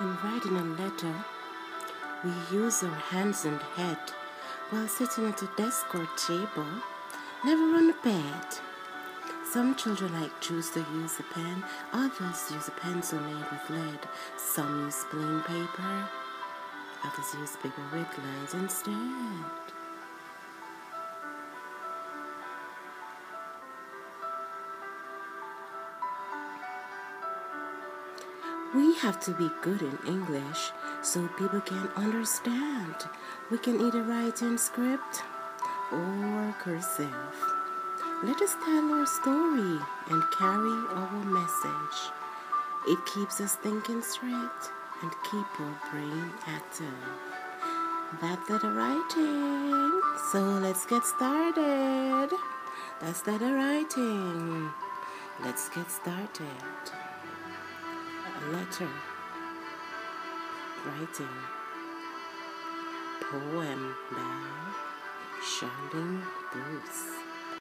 In writing a letter, we use our hands and head while sitting at a desk or table, never on a bed. Some children like choose to use a pen, others use a pencil made with lead. Some use plain paper, others use paper with lines instead. We have to be good in English so people can understand. We can either write in script or cursive. Let us tell our story and carry our message. It keeps us thinking straight and keep our brain active. That's the writing. So let's get started. That's the writing. Let's get started letter, writing, poem by Charlene Bruce.